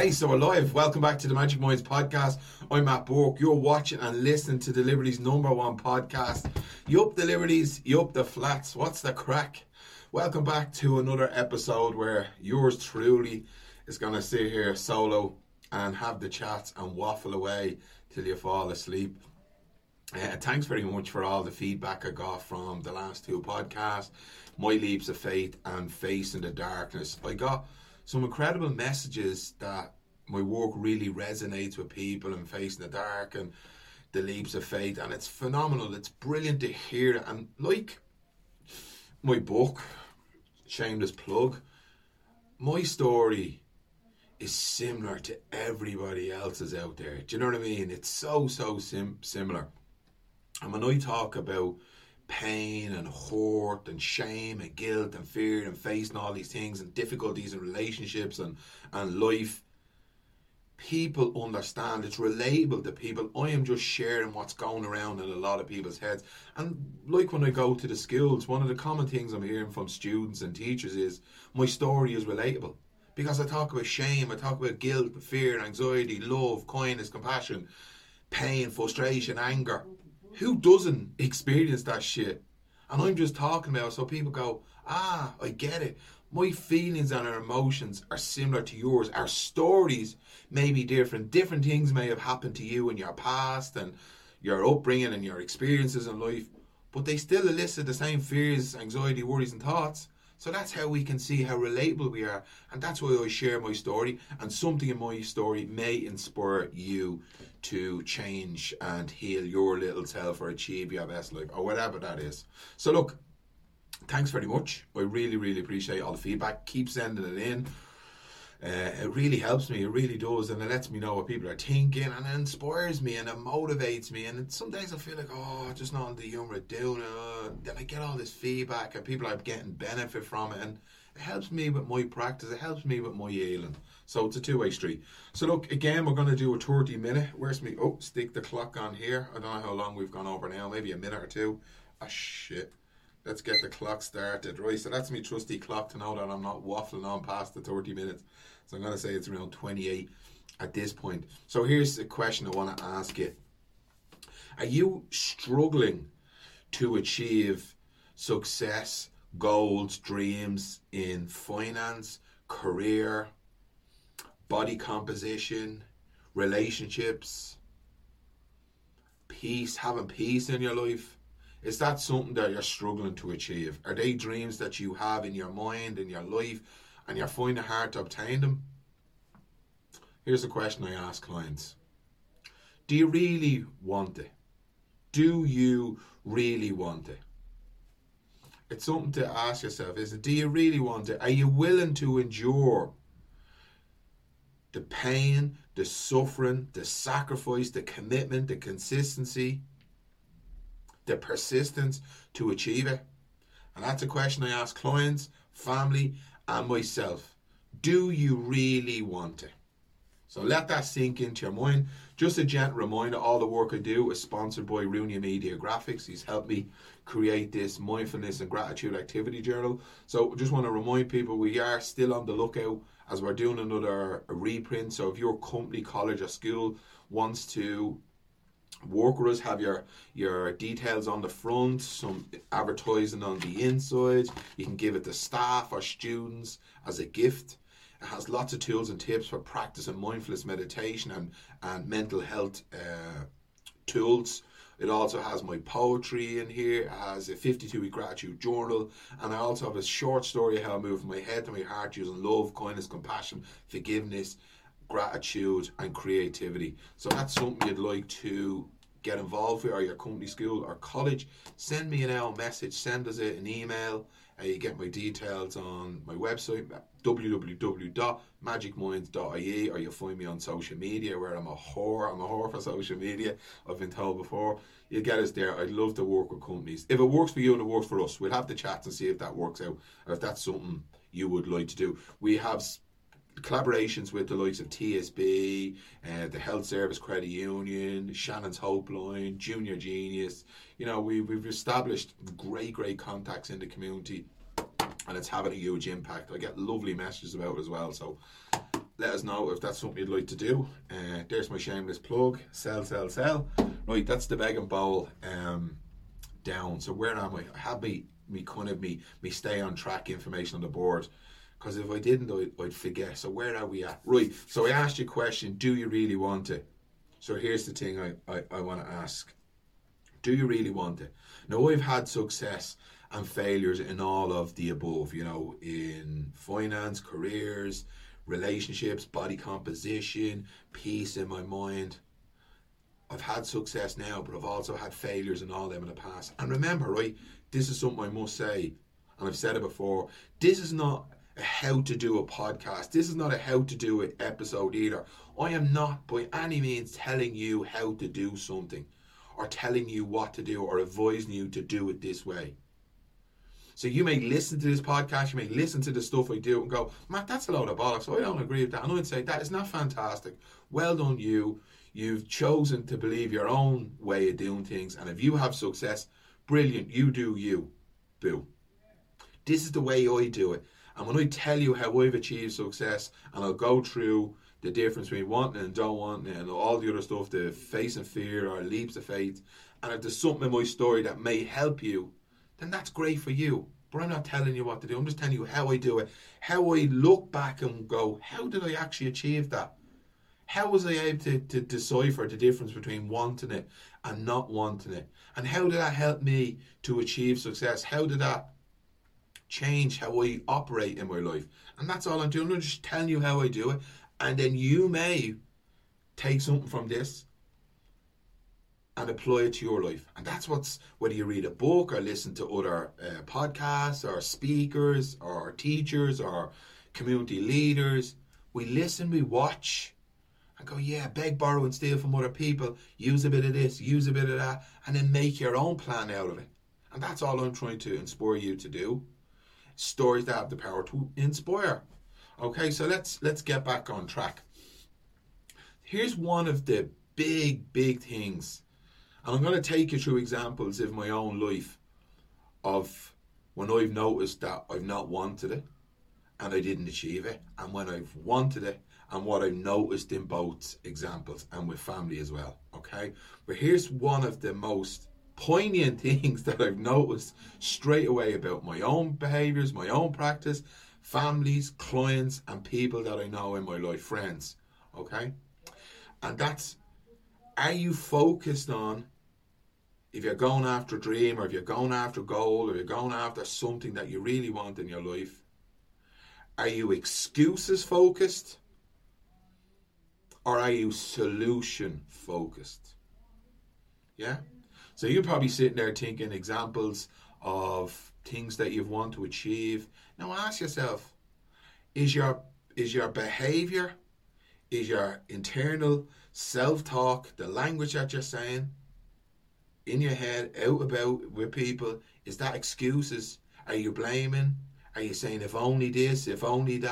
Okay, so we're live. Welcome back to the Magic Minds podcast. I'm Matt Burke. You're watching and listening to the Liberties number one podcast. You up the Liberties, you up the flats. What's the crack? Welcome back to another episode where yours truly is going to sit here solo and have the chats and waffle away till you fall asleep. Uh, thanks very much for all the feedback I got from the last two podcasts, My Leaps of Faith and Facing the Darkness. I got some incredible messages that my work really resonates with people and facing the dark and the leaps of faith and it's phenomenal. It's brilliant to hear and like my book shameless plug my story is similar to everybody else's out there. Do you know what i mean? It's so so sim- similar. And when i talk about pain and hurt and shame and guilt and fear and facing all these things and difficulties in relationships and, and life, people understand it's relatable to people. I am just sharing what's going around in a lot of people's heads. And like when I go to the schools, one of the common things I'm hearing from students and teachers is my story is relatable. Because I talk about shame, I talk about guilt, fear, anxiety, love, kindness, compassion, pain, frustration, anger who doesn't experience that shit? And I'm just talking about so people go, ah, I get it. My feelings and our emotions are similar to yours. Our stories may be different. Different things may have happened to you in your past and your upbringing and your experiences in life, but they still elicit the same fears, anxiety, worries, and thoughts. So that's how we can see how relatable we are. And that's why I share my story. And something in my story may inspire you to change and heal your little self or achieve your best life or whatever that is. So, look, thanks very much. I really, really appreciate all the feedback. Keep sending it in. Uh, it really helps me. It really does, and it lets me know what people are thinking, and it inspires me, and it motivates me. And some days I feel like, oh, just not the humor of doing it. Then I get all this feedback, and people are getting benefit from it, and it helps me with my practice. It helps me with my healing. So it's a two-way street. So look, again, we're going to do a 30 minute. Where's me? Oh, stick the clock on here. I don't know how long we've gone over now. Maybe a minute or two. Ah, shit. Let's get the clock started. Right, so that's my trusty clock to know that I'm not waffling on past the 30 minutes. So I'm going to say it's around 28 at this point. So here's the question I want to ask you. Are you struggling to achieve success, goals, dreams in finance, career, body composition, relationships, peace, having peace in your life? Is that something that you're struggling to achieve? Are they dreams that you have in your mind, in your life, and you're finding it hard to obtain them? Here's a question I ask clients Do you really want it? Do you really want it? It's something to ask yourself, is it? Do you really want it? Are you willing to endure the pain, the suffering, the sacrifice, the commitment, the consistency, the persistence to achieve it? And that's a question I ask clients, family, and myself. Do you really want it? So let that sink into your mind. Just a gentle reminder all the work I do is sponsored by Rooney Media Graphics. He's helped me create this mindfulness and gratitude activity journal. So just want to remind people we are still on the lookout as we're doing another reprint. So if your company, college, or school wants to work with us, have your your details on the front, some advertising on the inside. You can give it to staff or students as a gift. It has lots of tools and tips for practicing mindfulness meditation and, and mental health uh, tools. It also has my poetry in here. It has a 52 week gratitude journal. And I also have a short story how I move my head to my heart using love, kindness, compassion, forgiveness, gratitude, and creativity. So that's something you'd like to get involved with, or your company, school, or college. Send me an email message, send us an email. Uh, you get my details on my website, www.magicminds.ie, or you'll find me on social media where I'm a whore. I'm a whore for social media, I've been told before. You'll get us there. I'd love to work with companies. If it works for you and it works for us, we'll have the chats and see if that works out, or if that's something you would like to do. We have collaborations with the likes of TSB, uh, the Health Service Credit Union, Shannon's Hope Line, Junior Genius. You know, we, we've established great, great contacts in the community and it's having a huge impact. I get lovely messages about it as well. So let us know if that's something you'd like to do. Uh, there's my shameless plug. Sell, sell, sell. Right, that's the bag and bowl um, down. So where am I? I have me, me kind of me, me stay on track information on the board. Because if I didn't, I'd, I'd forget. So where are we at? Right. So I asked you a question. Do you really want it? So here's the thing I, I, I want to ask. Do you really want it? Now I've had success and failures in all of the above, you know, in finance, careers, relationships, body composition, peace in my mind. I've had success now, but I've also had failures in all of them in the past. And remember, right, this is something I must say, and I've said it before. This is not how to do a podcast. This is not a how to do it episode either. I am not by any means telling you how to do something or telling you what to do or advising you to do it this way. So you may listen to this podcast, you may listen to the stuff I do and go, Matt, that's a load of bollocks. I don't agree with that. And I'd say that is not fantastic. Well done, you. You've chosen to believe your own way of doing things. And if you have success, brilliant. You do you. Boo. This is the way I do it. And when I tell you how I've achieved success, and I'll go through the difference between wanting and don't want and all the other stuff, the face and fear or leaps of faith, and if there's something in my story that may help you, then that's great for you. But I'm not telling you what to do. I'm just telling you how I do it. How I look back and go, how did I actually achieve that? How was I able to, to decipher the difference between wanting it and not wanting it? And how did that help me to achieve success? How did that change how I operate in my life? And that's all I'm doing. I'm just telling you how I do it. And then you may take something from this and apply it to your life. And that's what's whether you read a book or listen to other uh, podcasts or speakers or teachers or community leaders. We listen, we watch, and go, yeah, beg, borrow, and steal from other people. Use a bit of this, use a bit of that, and then make your own plan out of it. And that's all I'm trying to inspire you to do. Stories that have the power to inspire. Okay, so let's let's get back on track. Here's one of the big, big things and I'm going to take you through examples of my own life of when I've noticed that I've not wanted it and I didn't achieve it, and when I've wanted it and what I've noticed in both examples and with family as well. Okay, but here's one of the most poignant things that I've noticed straight away about my own behaviors, my own practice, families, clients, and people that I know in my life, friends. Okay, and that's are you focused on if you're going after a dream or if you're going after a goal or you're going after something that you really want in your life? Are you excuses focused or are you solution focused? Yeah? So you're probably sitting there thinking examples of things that you want to achieve. Now ask yourself, is your is your behavior, is your internal self-talk, the language that you're saying, in your head, out about with people, is that excuses? Are you blaming? Are you saying if only this, if only that?